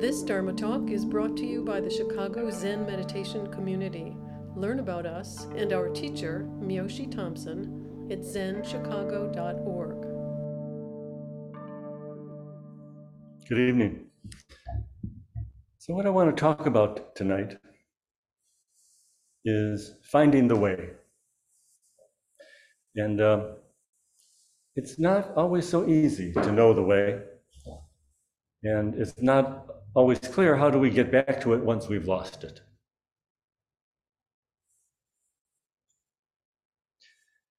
This Dharma Talk is brought to you by the Chicago Zen Meditation Community. Learn about us and our teacher, Myoshi Thompson, at zenchicago.org. Good evening. So, what I want to talk about tonight is finding the way. And uh, it's not always so easy to know the way. And it's not always clear how do we get back to it once we've lost it.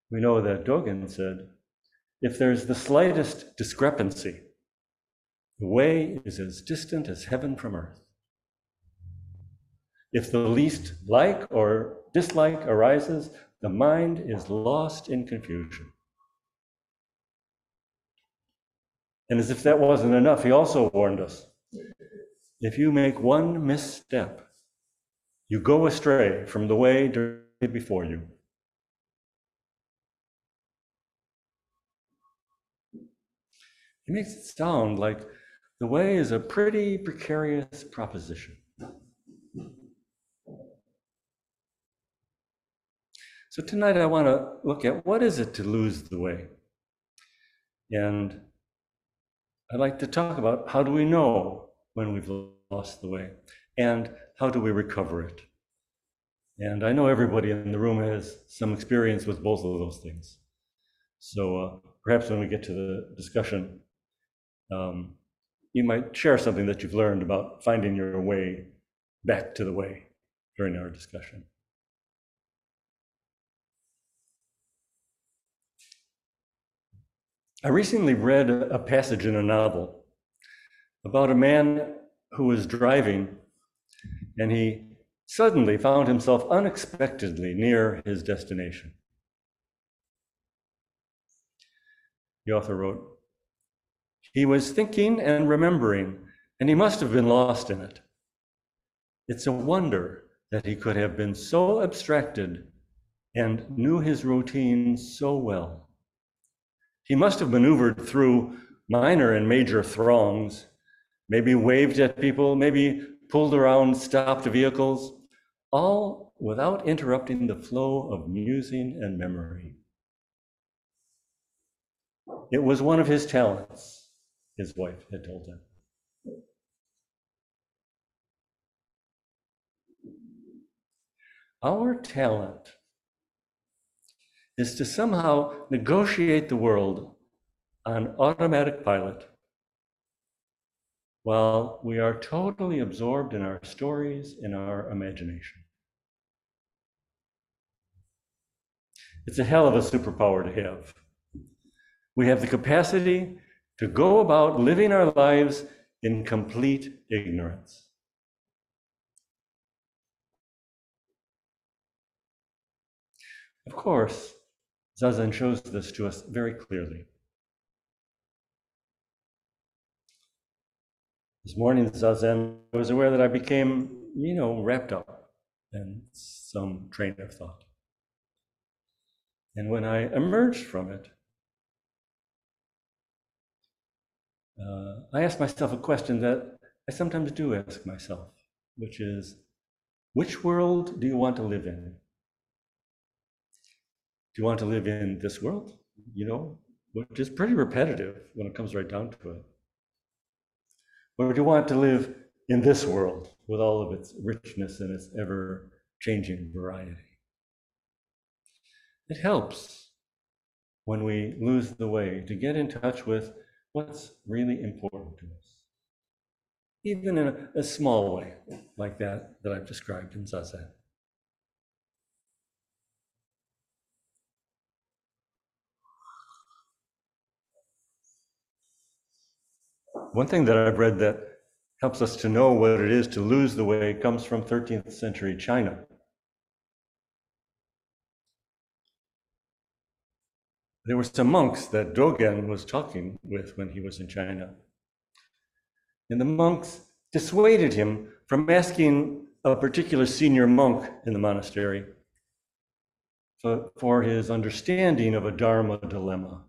We know that Dogen said if there's the slightest discrepancy, the way is as distant as heaven from earth. If the least like or dislike arises, the mind is lost in confusion. And as if that wasn't enough, he also warned us if you make one misstep, you go astray from the way before you. It makes it sound like the way is a pretty precarious proposition. So tonight I want to look at what is it to lose the way? And I'd like to talk about how do we know when we've lost the way and how do we recover it? And I know everybody in the room has some experience with both of those things. So uh, perhaps when we get to the discussion, um, you might share something that you've learned about finding your way back to the way during our discussion. I recently read a passage in a novel about a man who was driving and he suddenly found himself unexpectedly near his destination. The author wrote, He was thinking and remembering, and he must have been lost in it. It's a wonder that he could have been so abstracted and knew his routine so well. He must have maneuvered through minor and major throngs, maybe waved at people, maybe pulled around stopped vehicles, all without interrupting the flow of musing and memory. It was one of his talents, his wife had told him. Our talent is to somehow negotiate the world on automatic pilot while we are totally absorbed in our stories in our imagination. It's a hell of a superpower to have. We have the capacity to go about living our lives in complete ignorance. Of course, Zazen shows this to us very clearly. This morning, Zazen, I was aware that I became, you know, wrapped up in some train of thought. And when I emerged from it, uh, I asked myself a question that I sometimes do ask myself, which is which world do you want to live in? Do you want to live in this world? You know, which is pretty repetitive when it comes right down to it. Or do you want to live in this world with all of its richness and its ever changing variety? It helps when we lose the way to get in touch with what's really important to us, even in a, a small way like that that I've described in Zazen. One thing that I've read that helps us to know what it is to lose the way comes from 13th century China. There were some monks that Dogen was talking with when he was in China. And the monks dissuaded him from asking a particular senior monk in the monastery for, for his understanding of a Dharma dilemma.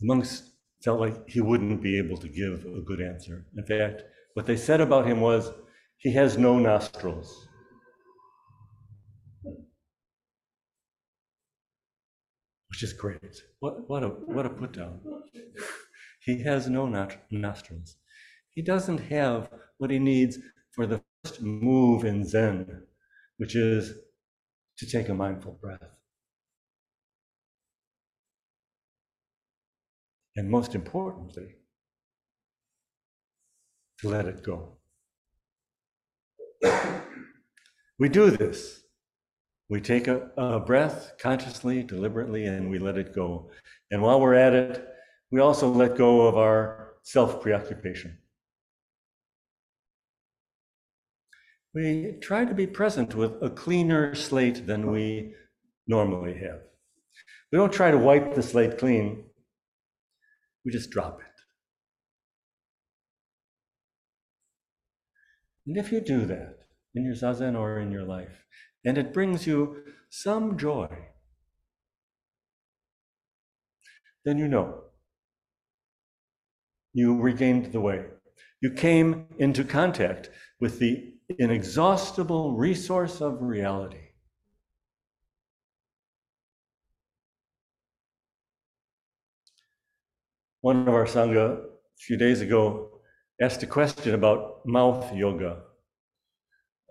The monks felt like he wouldn't be able to give a good answer. In fact, what they said about him was he has no nostrils. Which is great. What, what, a, what a put down. he has no nostrils. He doesn't have what he needs for the first move in Zen, which is to take a mindful breath. And most importantly, to let it go. we do this. We take a, a, breath consciously, deliberately, and we let it go. And while we're at it, we also let go of our self preoccupation. We try to be present with a cleaner slate than we normally have. We don't try to wipe the slate clean, we just drop it. And if you do that in your zazen or in your life, and it brings you some joy, then you know you regained the way. You came into contact with the inexhaustible resource of reality. One of our Sangha a few days ago asked a question about mouth yoga,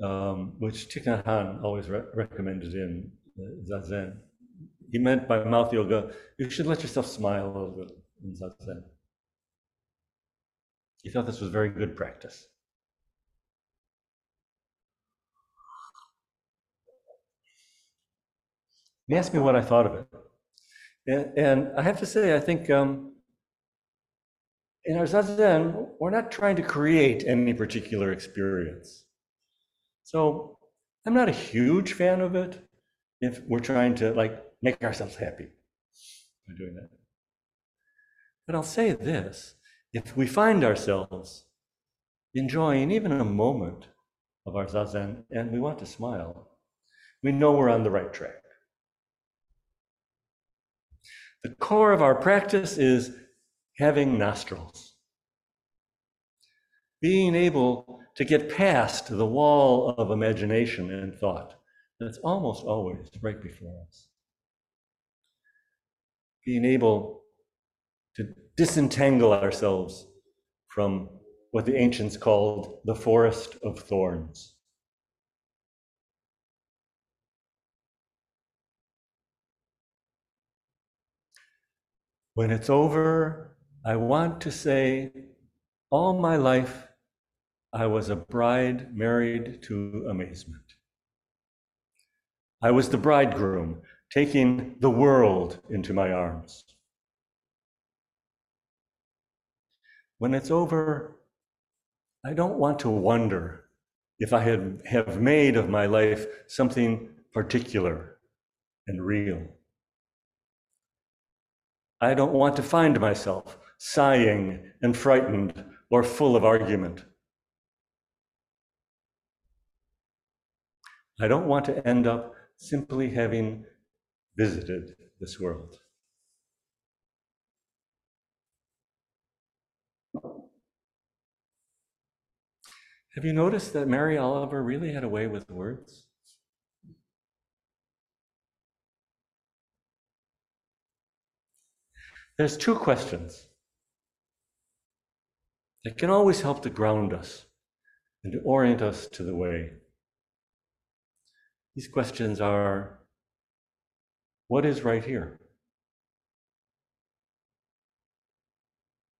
um, which Thich Nhat Hanh always re- recommended in uh, Zazen. He meant by mouth yoga, you should let yourself smile a little bit in Zazen. He thought this was very good practice. He asked me what I thought of it. And, and I have to say, I think um, in our zazen, we're not trying to create any particular experience. So I'm not a huge fan of it if we're trying to like make ourselves happy by doing that. But I'll say this if we find ourselves enjoying even a moment of our zazen and we want to smile, we know we're on the right track. The core of our practice is having nostrils. Being able to get past the wall of imagination and thought that's almost always right before us. Being able to disentangle ourselves from what the ancients called the forest of thorns. When it's over, I want to say, all my life, I was a bride married to amazement. I was the bridegroom, taking the world into my arms. When it's over, I don't want to wonder if I had, have made of my life something particular and real. I don't want to find myself sighing and frightened or full of argument. I don't want to end up simply having visited this world. Have you noticed that Mary Oliver really had a way with words? There's two questions that can always help to ground us and to orient us to the way. These questions are what is right here?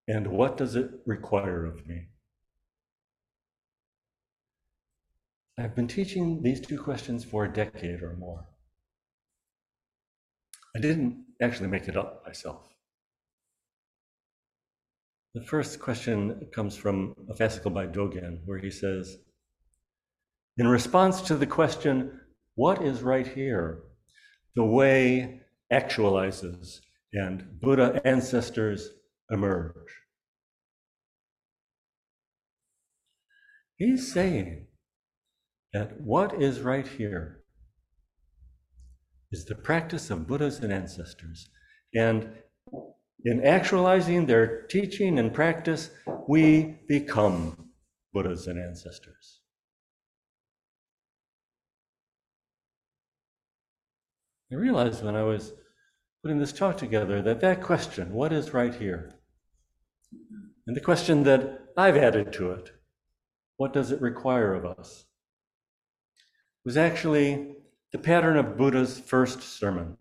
And what does it require of me? I've been teaching these two questions for a decade or more. I didn't actually make it up myself. The first question comes from a fascicle by Dogen, where he says, In response to the question, What is right here? the way actualizes and Buddha ancestors emerge. He's saying that what is right here is the practice of Buddhas and ancestors. And in actualizing their teaching and practice, we become Buddhas and ancestors. I realized when I was putting this talk together that that question, what is right here? And the question that I've added to it, what does it require of us? Was actually the pattern of Buddha's first sermon,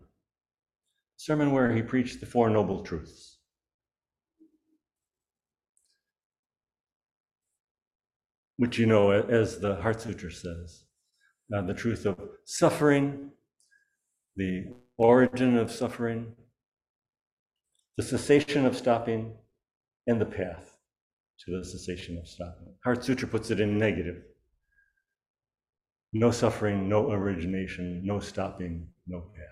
sermon where he preached the Four Noble Truths. Which you know, as the Heart Sutra says, uh, the truth of suffering, the origin of suffering, the cessation of stopping, and the path to the cessation of stopping. Heart Sutra puts it in negative. No suffering, no origination, no stopping, no path.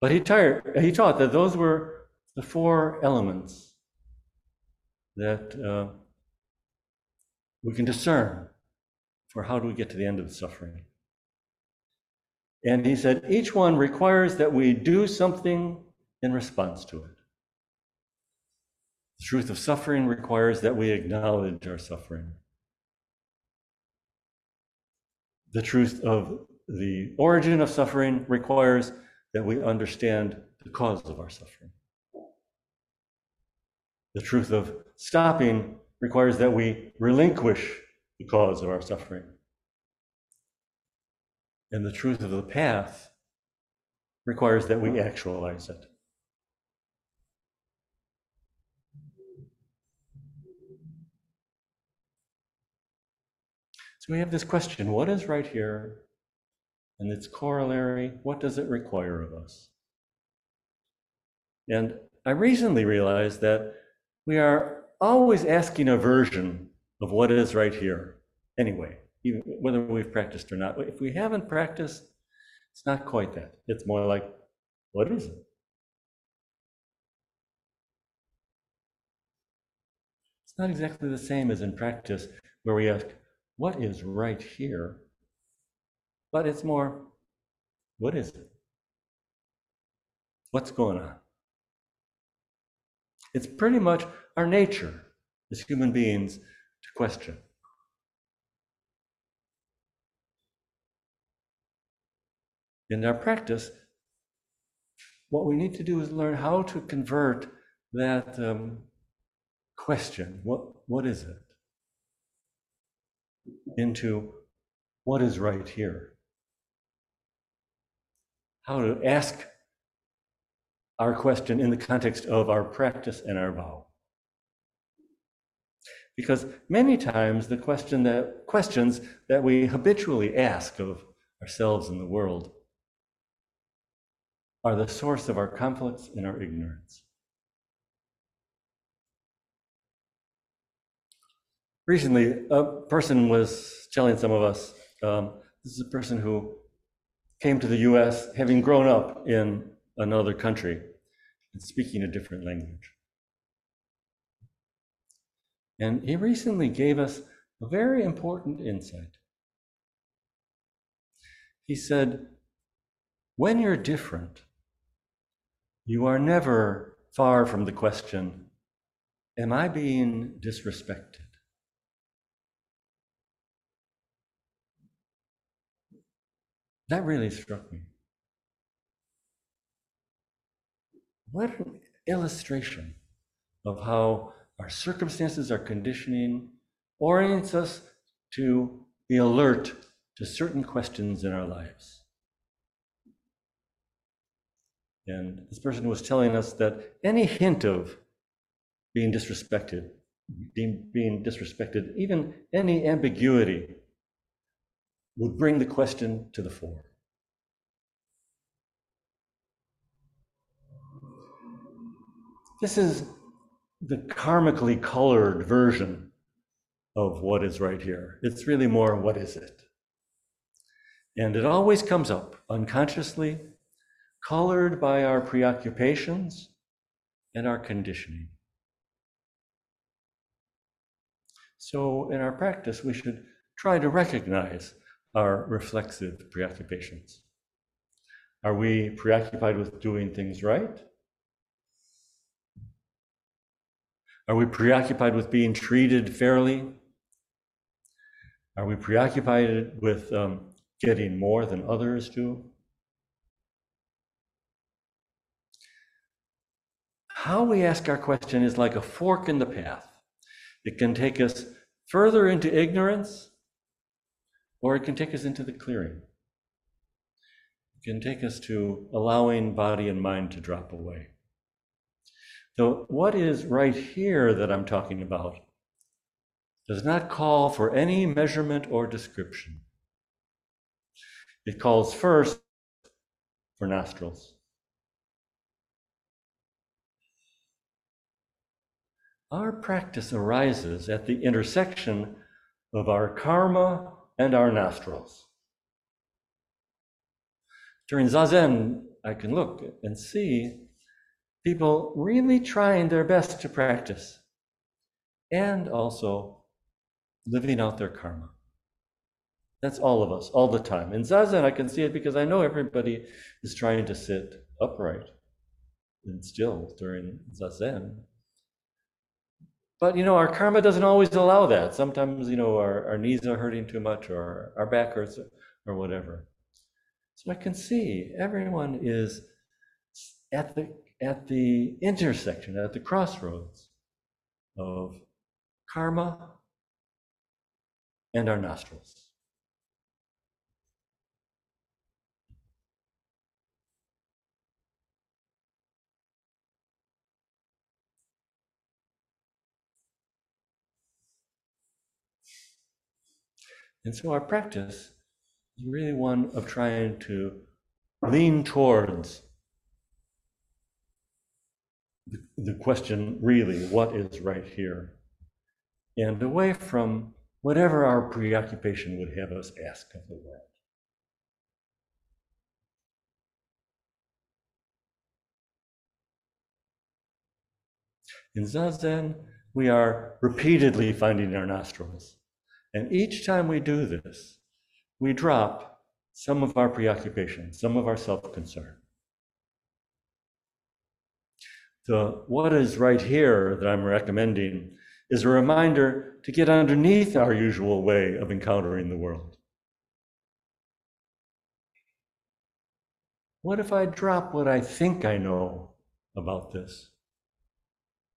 But he, tired, he taught that those were the four elements that uh, we can discern for how do we get to the end of suffering. And he said, each one requires that we do something in response to it. The truth of suffering requires that we acknowledge our suffering. The truth of the origin of suffering requires that we understand the cause of our suffering. The truth of stopping requires that we relinquish the cause of our suffering. And the truth of the path requires that we actualize it. So we have this question what is right here? And its corollary, what does it require of us? And I recently realized that we are always asking a version of what is right here, anyway, even whether we've practiced or not. If we haven't practiced, it's not quite that. It's more like, what is it? It's not exactly the same as in practice, where we ask, what is right here? But it's more, what is it? What's going on? It's pretty much our nature as human beings to question. In our practice, what we need to do is learn how to convert that um, question what, what is it? into what is right here. How to ask our question in the context of our practice and our vow. Because many times the question that questions that we habitually ask of ourselves and the world are the source of our conflicts and our ignorance. Recently, a person was telling some of us um, this is a person who came to the US having grown up in another country and speaking a different language. And he recently gave us a very important insight. He said, When you're different, you are never far from the question, Am I being disrespected? That really struck me. What an illustration of how our circumstances, our conditioning orients us to be alert to certain questions in our lives. And this person was telling us that any hint of being disrespected, being, being disrespected, even any ambiguity would bring the question to the fore. This is the karmically colored version of what is right here. It's really more, what is it? And it always comes up unconsciously, colored by our preoccupations and our conditioning. So, in our practice, we should try to recognize our reflexive preoccupations, Are we preoccupied with doing things right? Are we preoccupied with being treated fairly? Are we preoccupied with um, getting more than others do? How we ask our question is like a fork in the path. It can take us further into ignorance, or it can take us into the clearing. It can take us to allowing body and mind to drop away. So, what is right here that I'm talking about does not call for any measurement or description. It calls first for nostrils. Our practice arises at the intersection of our karma and our nostrils. During Zazen, I can look and see people really trying their best to practice and also living out their karma. That's all of us, all the time. In Zazen, I can see it because I know everybody is trying to sit upright and still during Zazen. But you know, our karma doesn't always allow that. Sometimes, you know, our, our knees are hurting too much or our back hurts or whatever. So I can see everyone is at the at the intersection, at the crossroads of karma and our nostrils. And so our practice is really one of trying to lean towards the, the question really, what is right here? And away from whatever our preoccupation would have us ask of the world. In Zazen, we are repeatedly finding our nostrils. And each time we do this, we drop some of our preoccupation, some of our self concern. The what is right here that I'm recommending is a reminder to get underneath our usual way of encountering the world. What if I drop what I think I know about this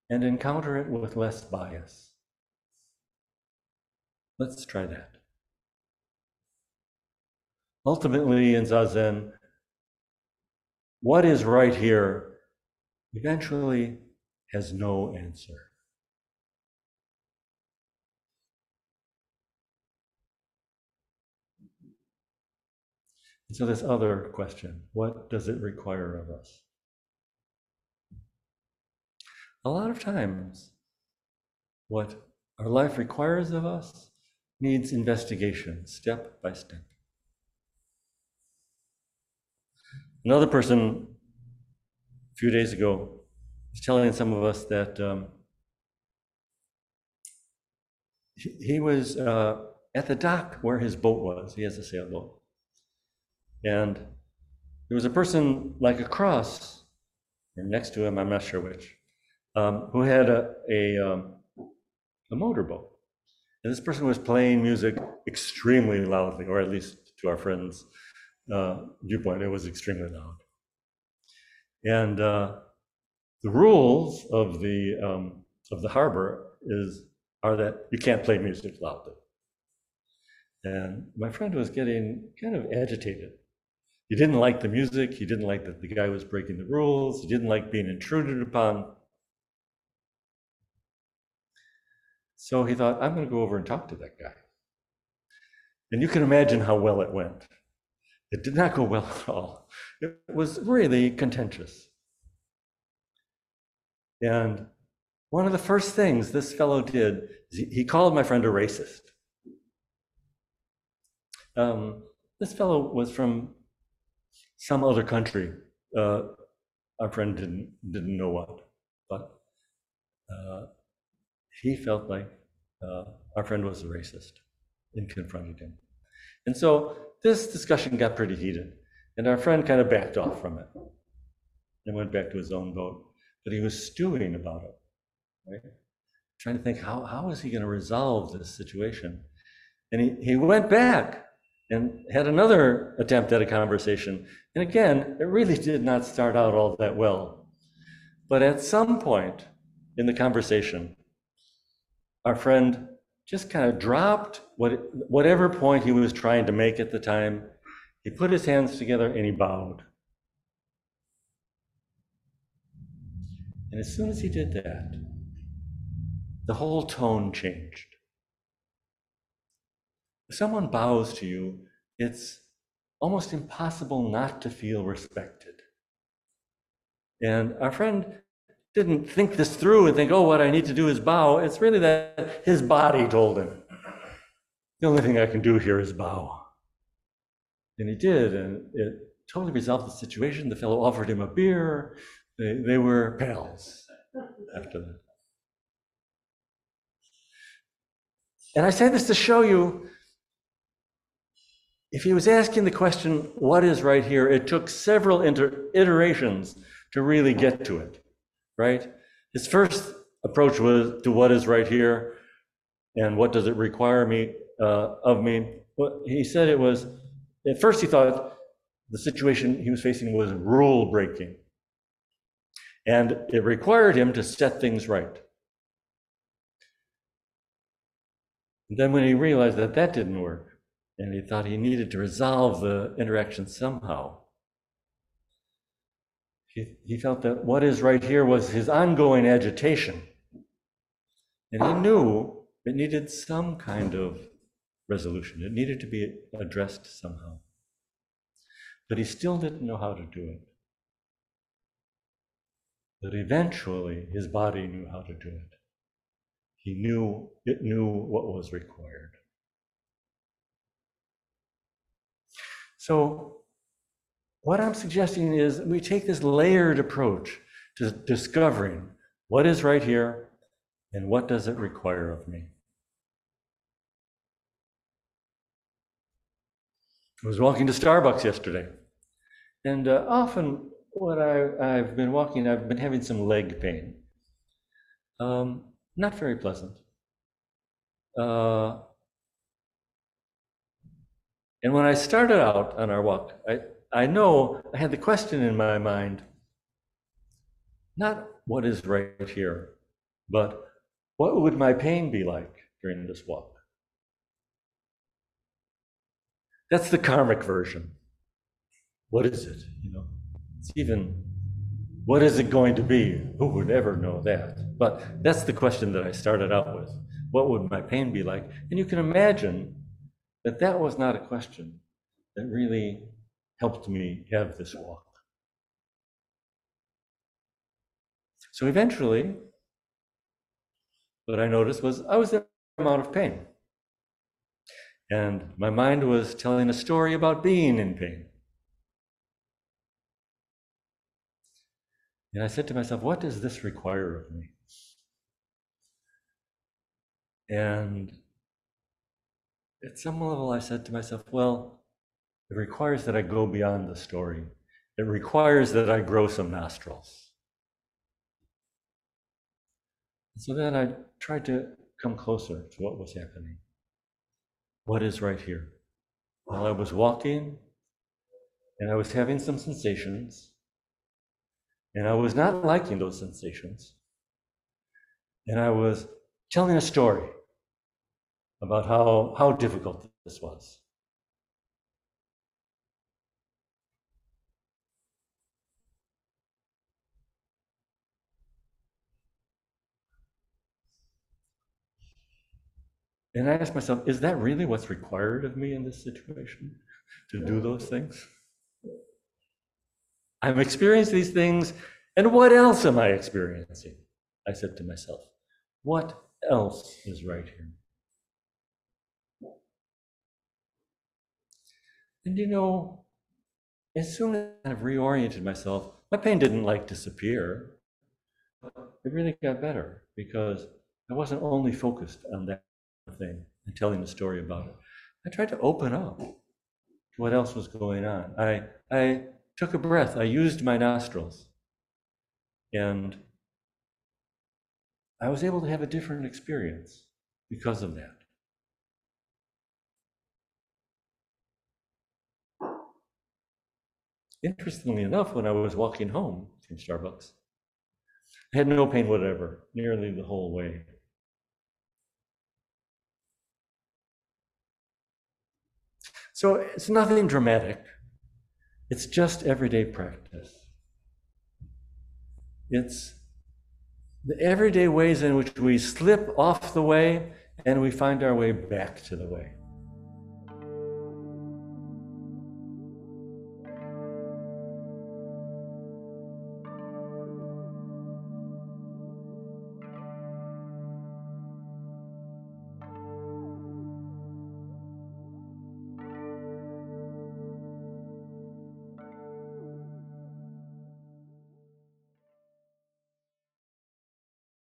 and encounter it with less bias? Let's try that. Ultimately, in Zazen, what is right here eventually has no answer. And so, this other question what does it require of us? A lot of times, what our life requires of us needs investigation step by step. Another person a few days ago was telling some of us that um, he, was uh, at the dock where his boat was. He has a sailboat. And there was a person like across, or next to him, I'm not sure which, um, who had a, a, um, a motorboat. And this person was playing music extremely loudly, or at least to our friends' uh, viewpoint, it was extremely loud. And uh, the rules of the um, of the harbor is are that you can't play music loudly. And my friend was getting kind of agitated. He didn't like the music. He didn't like that the guy was breaking the rules. He didn't like being intruded upon. So he thought, I'm going to go over and talk to that guy. And you can imagine how well it went. It did not go well at all. It was really contentious. And one of the first things this fellow did is he, called my friend a racist. Um, this fellow was from some other country. Uh, our friend didn't didn't know what, but uh, he felt like uh, our friend was a racist and confronted him. And so this discussion got pretty heated. And our friend kind of backed off from it and went back to his own boat. But he was stewing about it, right? Trying to think, how, how is he going to resolve this situation? And he, he went back and had another attempt at a conversation. And again, it really did not start out all that well. But at some point in the conversation, our friend just kind of dropped what, whatever point he was trying to make at the time. He put his hands together and he bowed. And as soon as he did that, the whole tone changed. If someone bows to you, it's almost impossible not to feel respected. And our friend didn't think this through and think, oh, what I need to do is bow. It's really that his body told him, the only thing I can do here is bow. And he did, and it totally resolved the situation. The fellow offered him a beer. They, they were pals after that. And I say this to show you if he was asking the question, what is right here, it took several inter- iterations to really get to it, right? His first approach was to what is right here and what does it require me uh, of me. Well, he said it was, at first he thought the situation he was facing was rule breaking. And it required him to set things right. And then when he realized that that didn't work, and he thought he needed to resolve the interaction somehow. He, he felt that what is right here was his ongoing agitation. And he knew it needed some kind of resolution, it needed to be addressed somehow. But he still didn't know how to do it. But eventually, his body knew how to do it. He knew it knew what was required. So, what I'm suggesting is we take this layered approach to discovering what is right here and what does it require of me. I was walking to Starbucks yesterday, and uh, often when I, have been walking, I've been having some leg pain. Um, not very pleasant. Uh, and when I started out on our walk, I, I know I had the question in my mind not what is right here, but what would my pain be like during this walk? That's the karmic version. What is it? You know, it's even what is it going to be? Who would ever know that? But that's the question that I started out with. What would my pain be like? And you can imagine that that was not a question that really helped me have this walk. So eventually, what I noticed was I was in a amount of pain. And my mind was telling a story about being in pain. And I said to myself, what does this require of me? And at some level, I said to myself, well, it requires that I go beyond the story. It requires that I grow some nostrils. So then I tried to come closer to what was happening. What is right here? While I was walking and I was having some sensations, and I was not liking those sensations, and I was telling a story about how, how difficult this was. And I asked myself, is that really what's required of me in this situation? To do those things? I'm experiencing these things, and what else am I experiencing? I said to myself, what else is right here? And you know, as soon as I've reoriented myself, my pain didn't like disappear. It really got better because I wasn't only focused on that thing and telling the story about it. I tried to open up what else was going on. I, I took a breath, I used my nostrils, and I was able to have a different experience because of that. Interestingly enough, when I was walking home from Starbucks, I had no pain whatever, nearly the whole way. So it's nothing dramatic. It's just everyday practice. It's the everyday ways in which we slip off the way and we find our way back to the way.